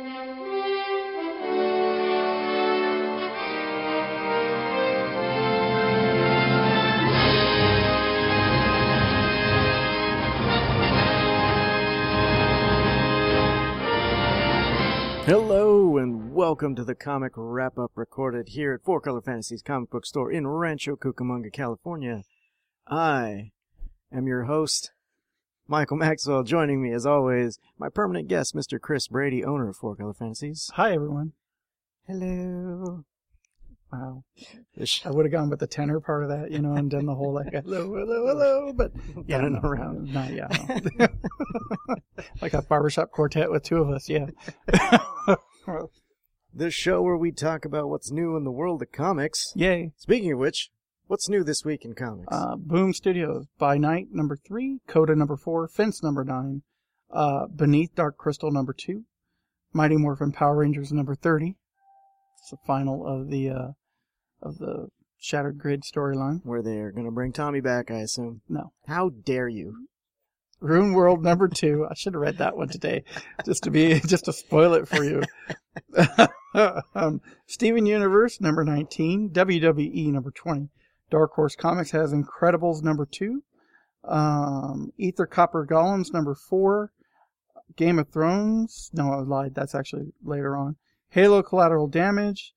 Hello and welcome to the comic wrap up recorded here at Four Color Fantasies comic book store in Rancho Cucamonga, California. I am your host, Michael Maxwell. Joining me, as always, my permanent guest, Mr. Chris Brady, owner of Four Color Fantasies. Hi, everyone. Hello. Wow. I would have gone with the tenor part of that, you know, and done the whole like hello, hello, hello, but yeah, no, around. Not yeah, no. like a barbershop quartet with two of us. Yeah. this show where we talk about what's new in the world of comics. Yay. Speaking of which, what's new this week in comics? Uh, Boom Studios by Night number three, Coda number four, Fence number nine, uh, Beneath Dark Crystal number two, Mighty Morphin Power Rangers number thirty. It's the final of the uh, of the Shattered Grid storyline. where they're going to bring Tommy back, I assume. No. How dare you? Ruinworld number two. I should have read that one today, just to be just to spoil it for you. um, Steven Universe number nineteen, WWE number twenty. Dark Horse Comics has Incredibles number two, um, Ether Copper Golems number four, Game of Thrones. No, I lied. That's actually later on. Halo Collateral Damage,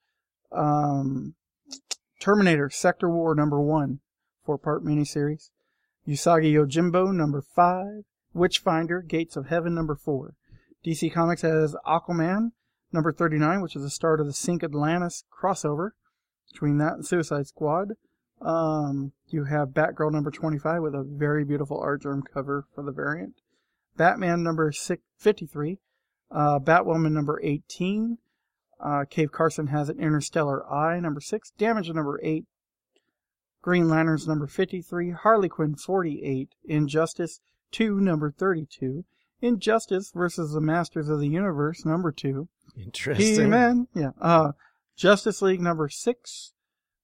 um, Terminator Sector War number one, four part miniseries. Usagi Yojimbo, number 5. Witchfinder, Gates of Heaven, number 4. DC Comics has Aquaman, number 39, which is the start of the Sink Atlantis crossover between that and Suicide Squad. Um, you have Batgirl, number 25, with a very beautiful Artgerm cover for the variant. Batman, number six, 53. Uh, Batwoman, number 18. Uh, Cave Carson has an Interstellar Eye, number 6. Damage, number 8. Green Lanterns number 53, Harley Quinn 48, Injustice 2 number 32, Injustice versus the Masters of the Universe number 2, Interesting. He-Man, yeah, uh, Justice League number 6,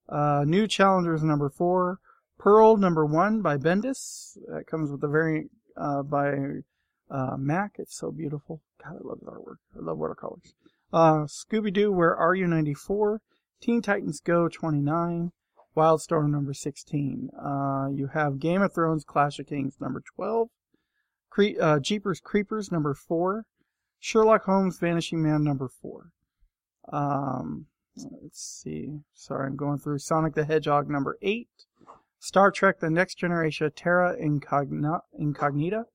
uh, New Challengers number 4, Pearl number 1 by Bendis, that comes with the variant, uh, by, uh, Mack, it's so beautiful. God, I love his artwork. I love watercolors. Uh, Scooby-Doo, Where Are You 94, Teen Titans Go 29, Wildstorm number 16. Uh, you have Game of Thrones Clash of Kings number 12. Cre- uh, Jeepers Creepers number 4. Sherlock Holmes Vanishing Man number 4. Um, let's see. Sorry, I'm going through Sonic the Hedgehog number 8. Star Trek The Next Generation Terra Incogna- Incognita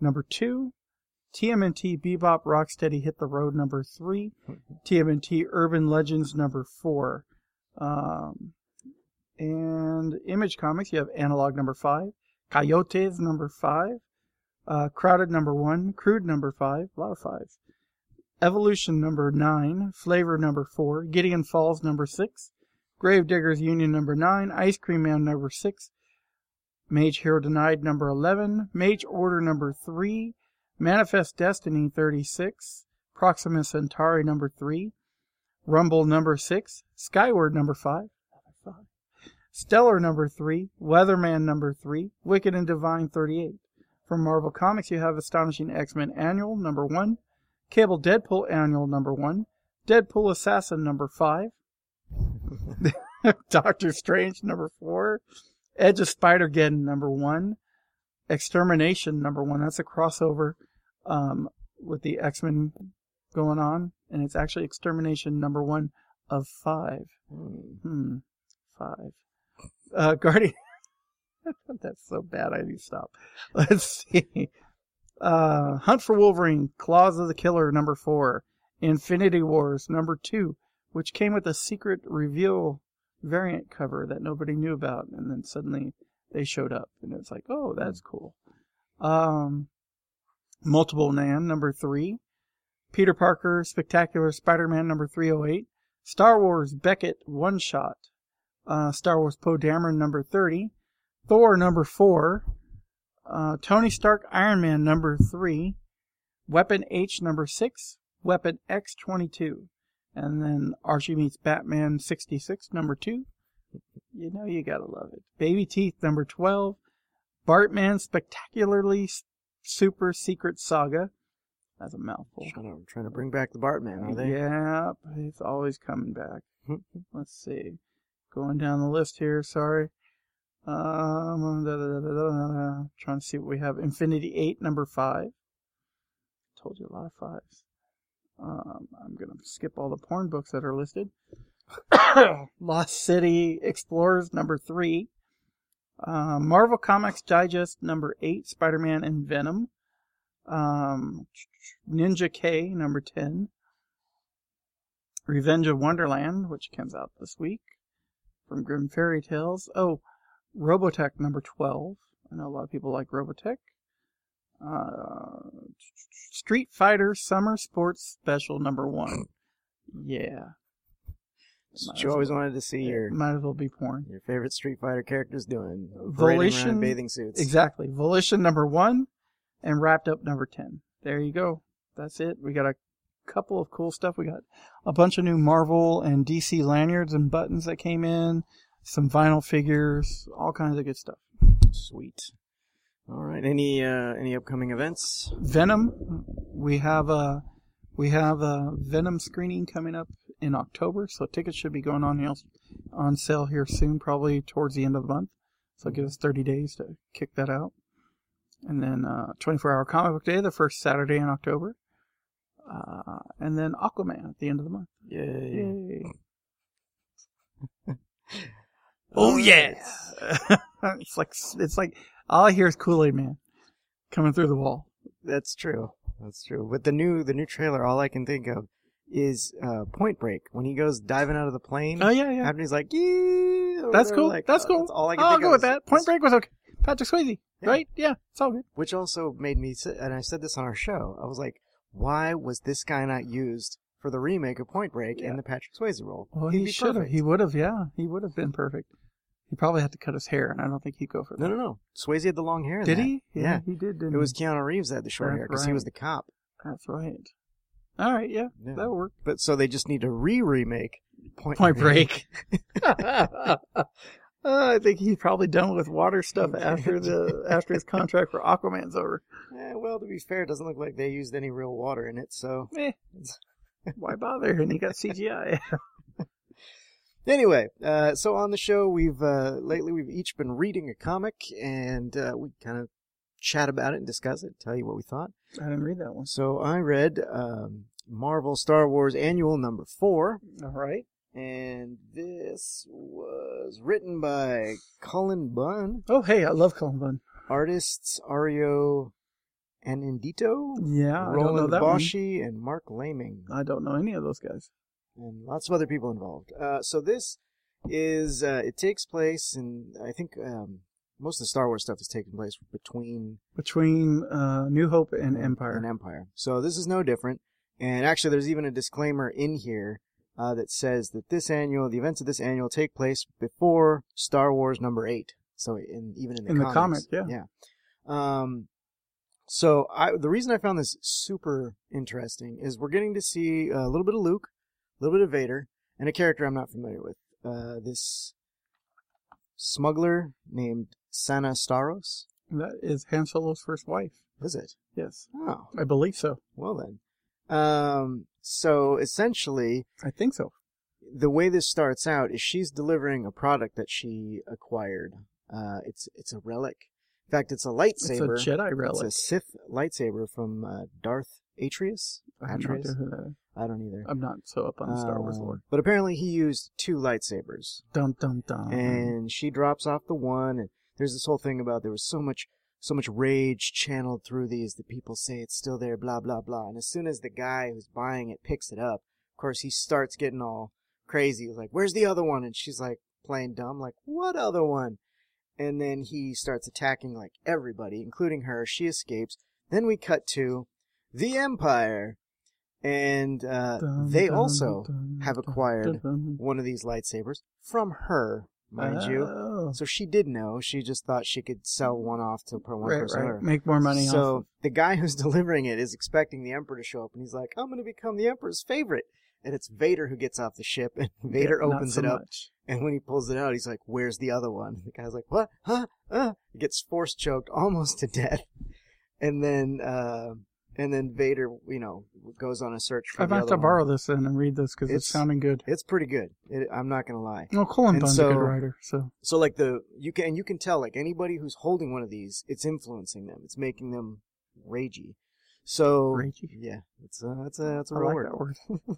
number 2. TMNT Bebop Rocksteady Hit the Road number 3. TMNT Urban Legends number 4. Um, and Image Comics, you have Analog number 5, Coyotes number 5, uh, Crowded number 1, Crude number 5, a lot of 5s, Evolution number 9, Flavor number 4, Gideon Falls number 6, Gravediggers Union number 9, Ice Cream Man number 6, Mage Hero Denied number 11, Mage Order number 3, Manifest Destiny 36, Proxima Centauri number 3, Rumble number 6, Skyward number 5, Stellar number 3, Weatherman number 3, Wicked and Divine 38. From Marvel Comics, you have Astonishing X-Men Annual number 1, Cable Deadpool Annual number 1, Deadpool Assassin number 5, Doctor Strange number 4, Edge of Spider-Geddon number 1, Extermination number 1. That's a crossover um, with the X-Men going on, and it's actually Extermination number 1 of 5. Hmm. 5 uh, Guardian. That's so bad. I need to stop. Let's see. Uh, Hunt for Wolverine, Claws of the Killer, number four. Infinity Wars, number two, which came with a secret reveal variant cover that nobody knew about, and then suddenly they showed up, and it's like, oh, that's cool. Um, Multiple Man, number three. Peter Parker, Spectacular Spider-Man, number 308. Star Wars Beckett One Shot, uh, Star Wars Poe Dameron number 30, Thor number 4, uh, Tony Stark Iron Man number 3, Weapon H number 6, Weapon X 22, and then Archie meets Batman 66 number 2. You know you gotta love it. Baby Teeth number 12, Bartman Spectacularly Super Secret Saga, That's a mouthful. Trying to, trying to bring back the Bartman, are they? Yep, he's always coming back. Let's see. Going down the list here, sorry. Um, da, da, da, da, trying to see what we have. Infinity 8, number 5. Told you a lot of fives. Um, I'm going to skip all the porn books that are listed. Lost City Explorers, number 3. Uh, Marvel Comics Digest, number 8. Spider Man and Venom. Um, Ninja K, number 10. Revenge of Wonderland, which comes out this week from Grimm Fairy Tales. Oh, Robotech number 12. I know a lot of people like Robotech. Uh, Street Fighter Summer Sports Special number 1. Yeah. What you always wanted to see your Might as well be porn. your favorite Street Fighter characters doing. parading around in Volition- bathing suits. Exactly. Volition number 1 and wrapped up number 10. There you go. That's it. We got a couple of cool stuff. We got a bunch of new Marvel and DC lanyards and buttons that came in, some vinyl figures, all kinds of good stuff. Sweet. All right. Any uh, any upcoming events? Venom, we have a we have a Venom screening coming up in October, so tickets should be going on on sale here soon, probably towards the end of the month. So give us 30 days to kick that out. And then uh, 24 Hour Comic Book Day, the first Saturday in October. Uh, and then Aquaman at the end of the month. Yay. Yay! Oh right. yeah! it's like it's like all I hear is Kool Aid Man coming through the wall. That's true. That's true. With the new the new trailer, all I can think of is uh, Point Break when he goes diving out of the plane. Oh yeah, yeah. After he's like, yeah, That's cool. Like, that's uh, cool. That's all I can I'll think go with that. Point Break was okay. Patrick Swayze, Yeah. right? Yeah, it's all good. Which also made me, and I said this on our show. I was like, why was this guy not used for the remake of Point Break Yeah. in the Patrick Swayze role? Well, He'd he should have. He would have. Yeah, he would have been perfect. He probably had to cut his hair, and I don't think he'd go for that. No, no, no. Swayze had the long hair. Did that. he? Yeah. he did. Didn't It was he? Keanu Reeves that had the short That's hair because he was the cop. That's right. All right. Yeah, Yeah. that'll work. But so they just need to re-remake Point, Point Break. Uh, I think he's probably done with water stuff after the after his contract for Aquaman's over. Eh, well, to be fair, it doesn't look like they used any real water in it. So Eh, why bother? And he got CGI. Anyway, uh, so on the show, we've uh, lately we've each been reading a comic, and uh, we kind of chat about it and discuss it, tell you what we thought. I didn't read that one. So I read um, Marvel Star Wars Annual Number Four, All right. and this was written by Cullen Bunn, Oh, hey, I love Cullen Bunn. artists Ario Anindito, Yeah, I don't know Roland that one. And Marc Laming. I don't know any of those guys. And lots of other people involved. Uh, so this is uh, it takes place, and I think um, most of the Star Wars stuff is taking place between Between uh, New Hope and Empire. and Empire. So this is no different. And actually, there's even a disclaimer in here uh, that says that this annual, the events of this annual, take place before Star Wars number eight. So in even in the In the comics, comic, yeah. Um, so I the reason I found this super interesting is we're getting to see a little bit of Luke, little bit of Vader, and a character I'm not familiar with. Uh, this smuggler named Sana Starros. that is Han Solo's first wife. Is it? Yes, Oh, I believe so. well then. Um, so essentially, I think so. the way this starts out is she's delivering a product that she acquired. Uh, it's it's a relic. In fact, it's a lightsaber. It's a Jedi relic. It's a Sith lightsaber from uh, Darth Atreus. I idea Atreus. who that is. I don't either. I'm not so up on the Star Wars Um, lore. But apparently, he used two lightsabers, Dum dum dum. and she drops off the one. And there's this whole thing about there was so much so much rage channeled through these that people say it's still there, blah blah blah. And as soon as the guy who's buying it picks it up, of course he starts getting all crazy. He's like, "Where's the other one?" And she's like playing dumb, like, "What other one?" And then he starts attacking like everybody, including her. She escapes. Then we cut to the Empire, and uh, Dum, they dum, also dum, have acquired one of these lightsabers from her, mind you. Oh. So she did know. She just thought she could sell one off to per one right, person. right. Make more money off. so of- the guy who's delivering it is expecting the Emperor to show up, and he's like, "I'm going to become the Emperor's favorite." And it's Vader who gets off the ship, and Vader Yeah, opens so it up, much. and when he pulls it out, he's like, "Where's the other one?" The guy's like, "What? Huh? Uh?" He gets force choked almost to death, and then uh, and then Vader, you know, goes on a search for I have to borrow this in and read this because it's, It's- sounding good. It's pretty good. It, I'm not gonna lie. No, Cullen Bunn's a good writer, so So like the you can and you can tell like anybody who's holding one of these, it's influencing them. It's making them ragey. So Ragey? yeah, it's a it's a it's a I like word. that word.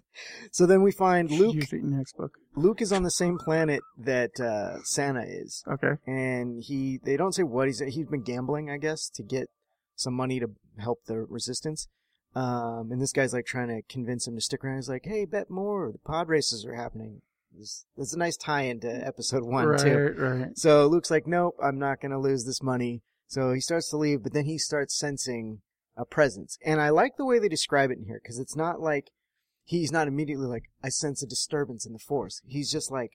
So then we find Luke. Use it in the next book. Luke is on the same planet that uh, Sana is, Okay. and he they don't say what he's he's been gambling, I guess, to get some money to help the resistance. Um, and this guy's like trying to convince him to stick around. He's like, "Hey, bet more. The pod races are happening." This, that's a nice tie into episode one right, too. right. So Luke's like, "Nope, I'm not gonna lose this money." So he starts to leave, but then he starts sensing a presence, and I like the way they describe it in here because it's not like he's not immediately like, "I sense a disturbance in the force." He's just like,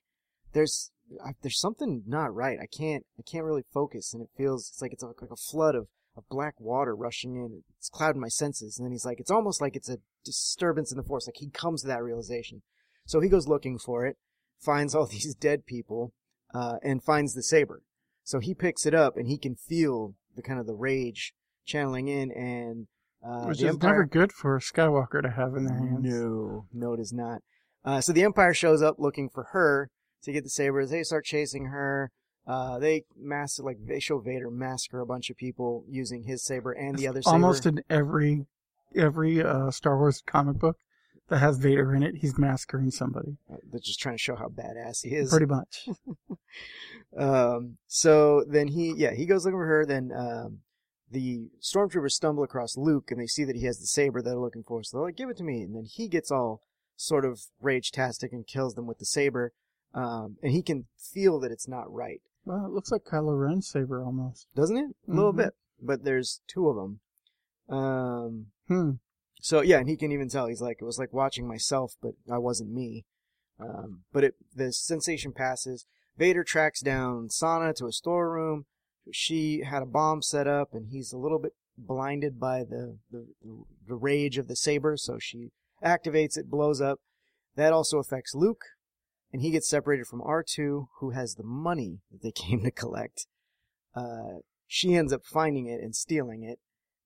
"There's, I, there's something not right. I can't, I can't really focus, and it feels it's like it's like a flood of of black water rushing in. It's clouding my senses." And then he's like, "It's almost like it's a disturbance in the force." Like he comes to that realization, so he goes looking for it, finds all these dead people, uh, and finds the saber. So he picks it up and he can feel the kind of the rage channeling in and uh, Which is Empire. never good for a Skywalker to have in their hands. No, no, it is not. Uh, so the Empire shows up looking for her to get the sabers. They start chasing her. Uh, they mass like they show Vader massacre a bunch of people using his saber and the other saber. Almost in every every uh, Star Wars comic book that has Vader in it, he's massacring somebody. Uh, They're just trying to show how badass he is. Pretty much. Um, so then he, yeah, he goes looking for her. Then um, the stormtroopers stumble across Luke, and they see that he has the saber that they're looking for. So they're like, "Give it to me!" And then he gets all sort of rage-tastic and kills them with the saber. Um, and he can feel that it's not right, Well, it looks like Kylo Ren's saber almost. doesn't it? A little Mhm. bit, but there's two of them. Um, Hmm. so yeah, and he can even tell he's like it was like watching myself, but I wasn't me. Um, but it the sensation passes. Vader tracks down Sana to a storeroom. She had a bomb set up, and he's a little bit blinded by the the, the rage of the saber, so she activates it, blows up. That also affects Luke, and he gets separated from R2, who has the money that they came to collect. Uh, she ends up finding it and stealing it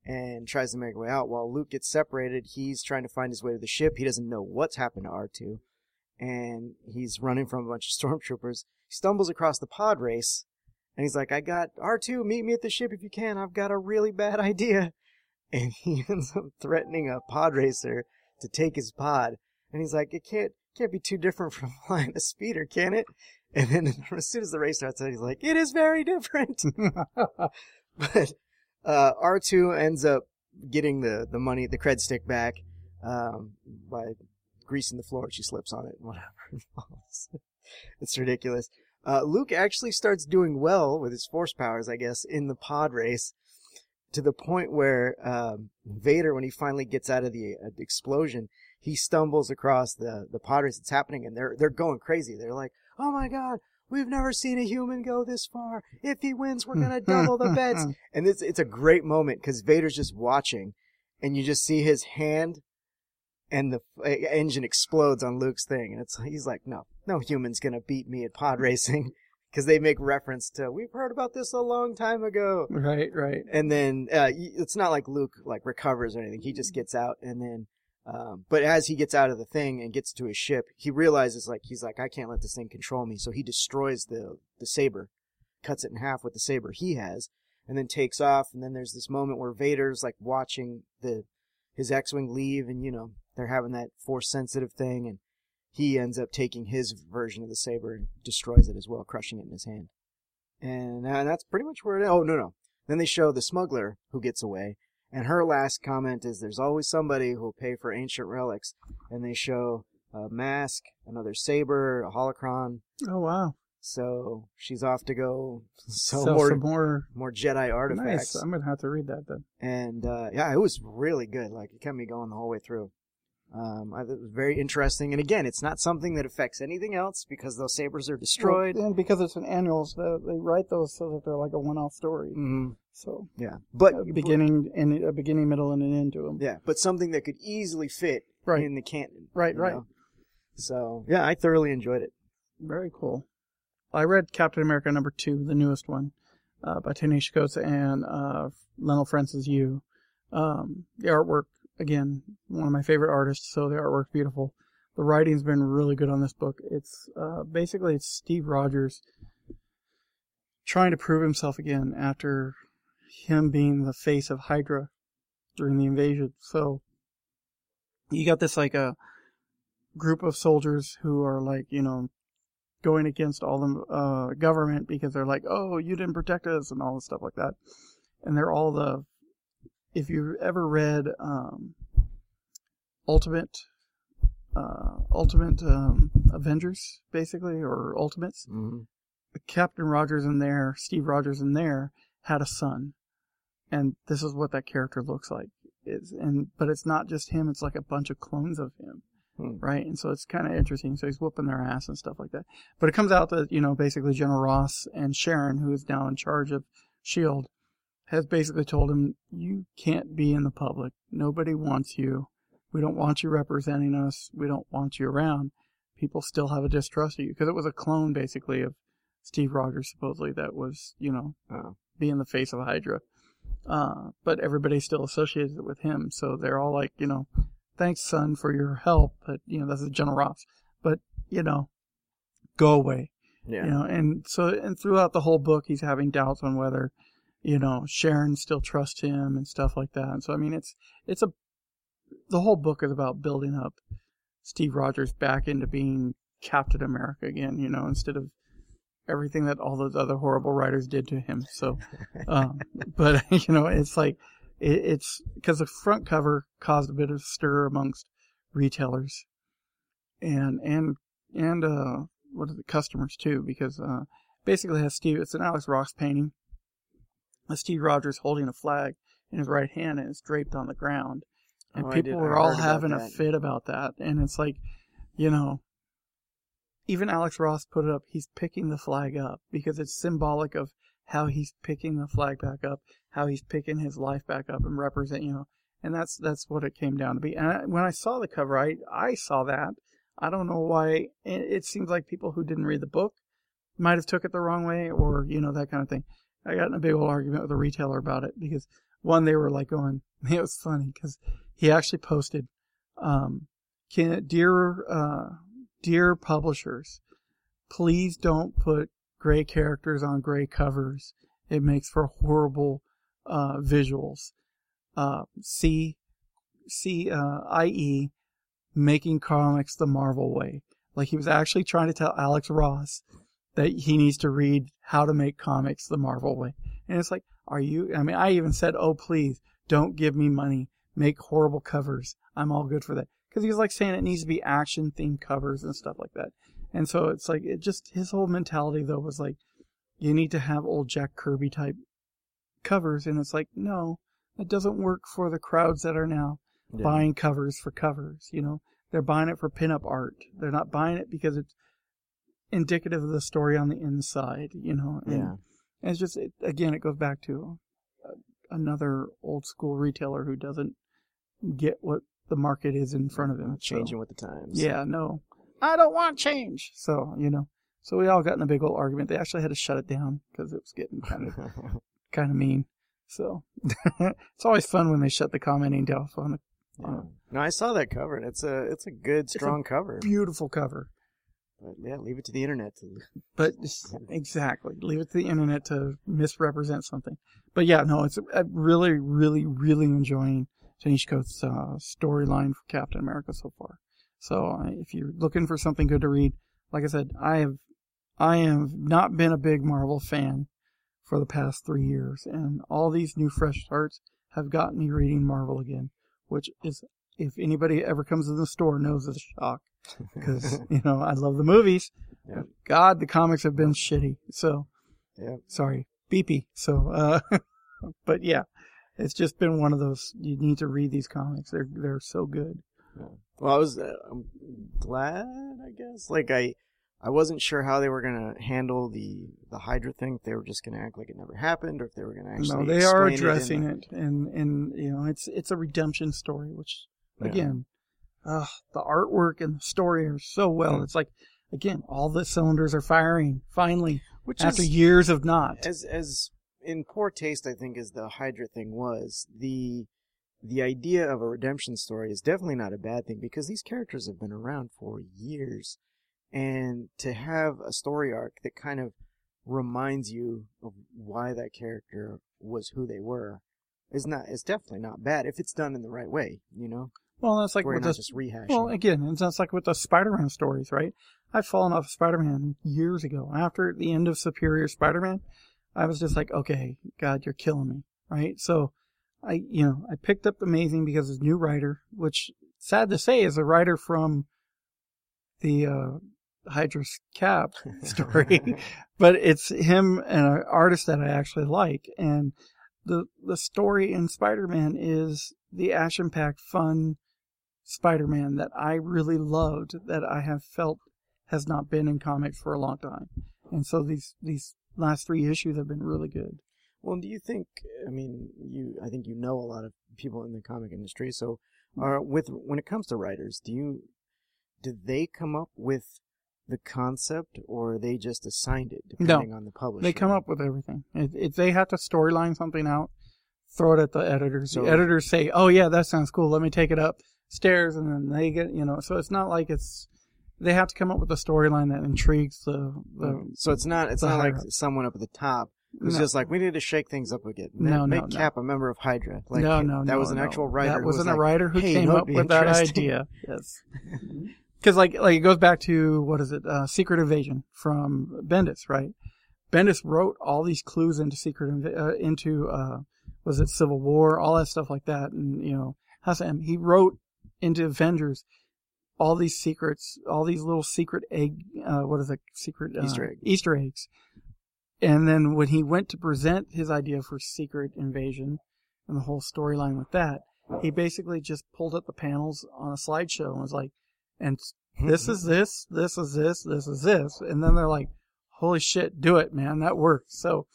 and tries to make her way out. While Luke gets separated, he's trying to find his way to the ship. He doesn't know what's happened to R2, and he's running from a bunch of stormtroopers. He stumbles across the pod race, and he's like, I got R2, meet me at the ship if you can. I've got a really bad idea. And he ends up threatening a pod racer to take his pod. And he's like, it can't, can't be too different from flying a speeder, can it? And then as soon as the race starts he's like, it is very different. but uh, R2 ends up getting the, the money, the cred stick back um, by greasing the floor. She slips on it and whatever. it's ridiculous. Uh, Luke actually starts doing well with his force powers, I guess, in the pod race to the point where um, Vader, when he finally gets out of the uh, explosion, he stumbles across the, the pod race that's happening and they're, they're going crazy. They're like, oh my god, we've never seen a human go this far. If he wins, we're gonna double the bets. And it's it's a great moment because Vader's just watching, and you just see his hand, and the engine explodes on Luke's thing, and it's he's like, no, no human's gonna beat me at pod racing, because they make reference to we've heard about this a long time ago, right, right. and then uh, it's not like Luke like recovers or anything. He just gets out, and then. Um, but as he gets out of the thing and gets to his ship, he realizes like he's like I can't let this thing control me, so he destroys the the saber, cuts it in half with the saber he has, and then takes off. And then there's this moment where Vader's like watching the his X-wing leave, and you know they're having that force sensitive thing, and he ends up taking his version of the saber and destroys it as well, crushing it in his hand. And uh, that's pretty much where it. Oh no no. Then they show the smuggler who gets away, and her last comment is, "There's always somebody who'll pay for ancient relics." And they show a mask, another saber, a holocron. Oh wow. So she's off to go sell Sell more some more. more Jedi artifacts. Nice. I'm gonna have to read that then. And uh, yeah, it was really good. Like it kept me going the whole way through. Um, I, it was very interesting. And again, it's not something that affects anything else because those sabers are destroyed. Well, and because it's an annual, so they write those so that they're like a one-off story. hmm So Yeah, but a beginning and a beginning, middle, and an end to them. yeah, but something that could easily fit Right. in the canon. Right, right. know? So yeah, I thoroughly enjoyed it. Very cool. I read Captain America number two, the newest one, uh, by Ta-Nehisi Coates and uh, Leinil Francis Yu. Um, the artwork, again, one of my favorite artists, so the artwork's beautiful. The writing's been really good on this book. It's uh, basically it's Steve Rogers trying to prove himself again after him being the face of Hydra during the invasion. So you got this like a group of soldiers who are like you know going against all the uh, government because they're like, oh, you didn't protect us and all this stuff like that. And they're all the, if you've ever read um, Ultimate, uh, Ultimate um, Avengers, basically, or Ultimates, hmm Captain Rogers in there, Steve Rogers in there, had a son, and this is what that character looks like. Is and but it's not just him; it's like a bunch of clones of him Hmm. right? And so it's kind of interesting. So he's whooping their ass and stuff like that. But it comes out that, you know, basically General Ross and Sharon, who is now in charge of S.H.I.E.L.D., has basically told him, you can't be in the public. Nobody wants you. We don't want you representing us. We don't want you around. People still have a distrust of you. Because it was a clone, basically, of Steve Rogers, supposedly, that was, you know, Oh. being the face of Hydra. Uh, but everybody still associates it with him. So they're all like, you know, thanks, son, for your help. But, you know, that's a General Ross. But, you know, go away. Yeah. You know, and so, and throughout the whole book, he's having doubts on whether, you know, Sharon still trusts him and stuff like that. And so, I mean, it's, it's a, the whole book is about building up Steve Rogers back into being Captain America again, you know, instead of everything that all those other horrible writers did to him. So, um, but you know, it's like it, it's because the front cover caused a bit of stir amongst retailers and and and uh, what are the customers too? Because uh, basically, has Steve. It's an Alex Ross painting. Of Steve Rogers holding a flag in his right hand and it's draped on the ground, and Oh, people were all having a fit about that. And it's like, you know, even Alex Ross put it up. He's picking the flag up because it's symbolic of how he's picking the flag back up, how he's picking his life back up and represent, you know, and that's that's what it came down to be. And I, when I saw the cover, I I saw that. I don't know why. It, it seems like people who didn't read the book might have took it the wrong way, or you know that kind of thing. I got in a big old argument with a retailer about it because one, they were like going, it was funny because he actually posted, um, can dear uh, dear publishers, please don't put gray characters on gray covers. It makes for horrible uh, visuals. Uh, C, C, uh, i.e., making comics the Marvel way. Like he was actually trying to tell Alex Ross that he needs to read how to make comics the Marvel way. And it's like, are you? I mean, I even said, oh please, don't give me money. Make horrible covers. I'm all good for that. Because he was like saying it needs to be action themed covers and stuff like that. And so it's like it just his whole mentality though was like, you need to have old Jack Kirby type covers, and it's like no, that doesn't work for the crowds that are now Yeah. buying covers for covers. You know, they're buying it for pinup art. They're not buying it because it's indicative of the story on the inside. You know, and, Yeah. and it's just it, again, it goes back to uh, another old school retailer who doesn't get what the market is in front of him. Not So- changing with the times. yeah, no. I don't want change. So, you know. So we all got in a big old argument. They actually had to shut it down because it was getting kind of kind of mean. So it's always fun when they shut the commenting down on Yeah. No, I saw that cover, and it's a it's a good, a strong cover. a beautiful cover. But yeah, leave it to the internet to. But exactly, leave it to the internet to misrepresent something. But yeah, no, it's I'm really, really, really enjoying Ta-Nehisi Coates' uh, storyline for Captain America so far. So uh, if you're looking for something good to read, like I said, I have I have not been a big Marvel fan for the past three years, and all these new fresh starts have gotten me reading Marvel again, which is if anybody ever comes in the store knows it's a shock because you know I love the movies. Yeah. God, the comics have been shitty. So yeah. sorry, beepy. So, uh, but yeah, it's just been one of those. You need to read these comics. They're they're so good. Well, I was uh, I'm glad, I guess. Like I, I wasn't sure how they were gonna handle the the Hydra thing. If they were just gonna act like it never happened, or if they were gonna actually. no, they are addressing it, and and you know, it's it's a redemption story, which Yeah. again, uh, the artwork and the story are so well. Hmm. It's like again, all the cylinders are firing finally which after is years of not. as as in poor taste, I think, as the Hydra thing was the the idea of a redemption story is definitely not a bad thing because these characters have been around for years. And to have a story arc that kind of reminds you of why that character was who they were is not is definitely not bad if it's done in the right way, you know? Well, that's like with not the just rehashing. Well, again, it's just like with the Spider-Man stories, right? I've fallen off Spider-Man years ago. After the end of Superior Spider-Man, I was just like, okay, God, you're killing me, right? So, I, you know, I picked up Amazing because it's new writer, which, sad to say, is a writer from the uh, Hydra's Cap story, but it's him and an artist that I actually like, and the the story in Spider-Man is the action-packed, fun Spider-Man that I really loved that I have felt has not been in comics for a long time. And so these these last three issues have been really good. Well, do you think? I mean, you. I think you know a lot of people in the comic industry. So, mm. are with when it comes to writers, do you? Did they come up with the concept, or they just assigned it depending on the publisher? They come up with everything. If, if they have to storyline something out, throw it at the editors. So- the editors say, "Oh yeah, that sounds cool. Let me take it upstairs," and then they get you know. So it's not like it's they have to come up with a storyline that intrigues the the. So it's not. It's not like someone up at the top who's No. just like, we need to shake things up again. No, no, make no. Cap a member of Hydra. Like, no, no, that was an actual writer. That who was wasn't a like, writer who "Hey, came up with that idea. Yes. Because like like it goes back to what is it? Uh, Secret Invasion from Bendis, right? Bendis wrote all these clues into Secret Inv- uh, into uh, was it Civil War, all that stuff like that, and you know, Hassan he wrote into Avengers all these secrets, all these little secret egg, uh, what is it? Secret uh, Easter egg. Easter eggs. And then when he went to present his idea for Secret Invasion and the whole storyline with that, he basically just pulled up the panels on a slideshow and was like, and this is this, this is this, this is this. And then they're like, holy shit, do it, man. That works. So,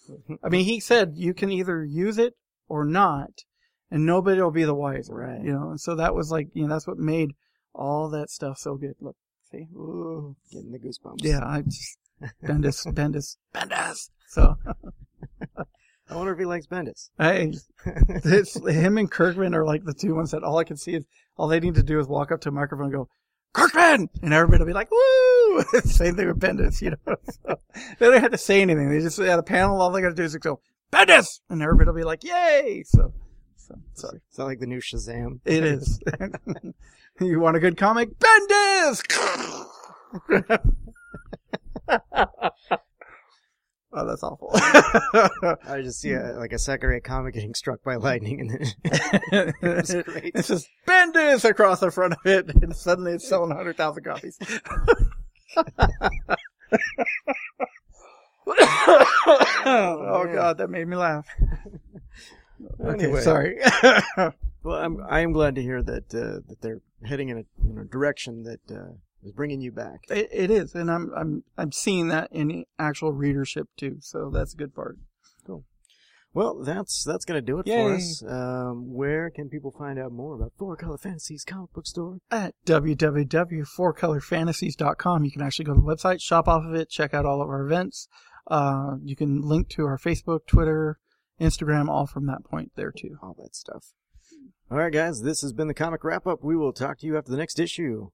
I mean, he said you can either use it or not, and nobody will be the wiser. Right. You know, and so that was like, you know, that's what made all that stuff so good. Look, see? Ooh. Getting the goosebumps. Yeah, I just, Bendis, Bendis, Bendis. So, I wonder if he likes Bendis. hey, him and Kirkman are like the two ones that all I can see is all they need to do is walk up to a microphone and go, Kirkman! And everybody will be like, woo! Same thing with Bendis, you know. So, they don't have to say anything. They just, at a panel, all they gotta do is go, Bendis! And everybody will be like, yay! So, so, sorry. Is that like the new Shazam? It is. you want a good comic? Bendis! oh, that's awful. I just see a, like a Sakurai comic getting struck by lightning, and then it's great. It's just Bendis across the front of it, and suddenly it's selling 100,000 copies. oh. God, that made me laugh. Okay, Anyway. sorry. well, I'm I am glad to hear that uh, that they're heading in a you know, direction that uh, is bringing you back. It, it is, and I'm I'm I'm seeing that in actual readership too. So that's a good part. Cool. Well, that's that's gonna do it for us. Um, where can people find out more about Four Color Fantasies comic book store? At www.fourcolorfantasies.com, you can actually go to the website, shop off of it, check out all of our events. Uh, you can link to our Facebook, Twitter, Instagram, all from that point there too. All that stuff. All right, guys, this has been the comic wrap up. We will talk to you after the next issue.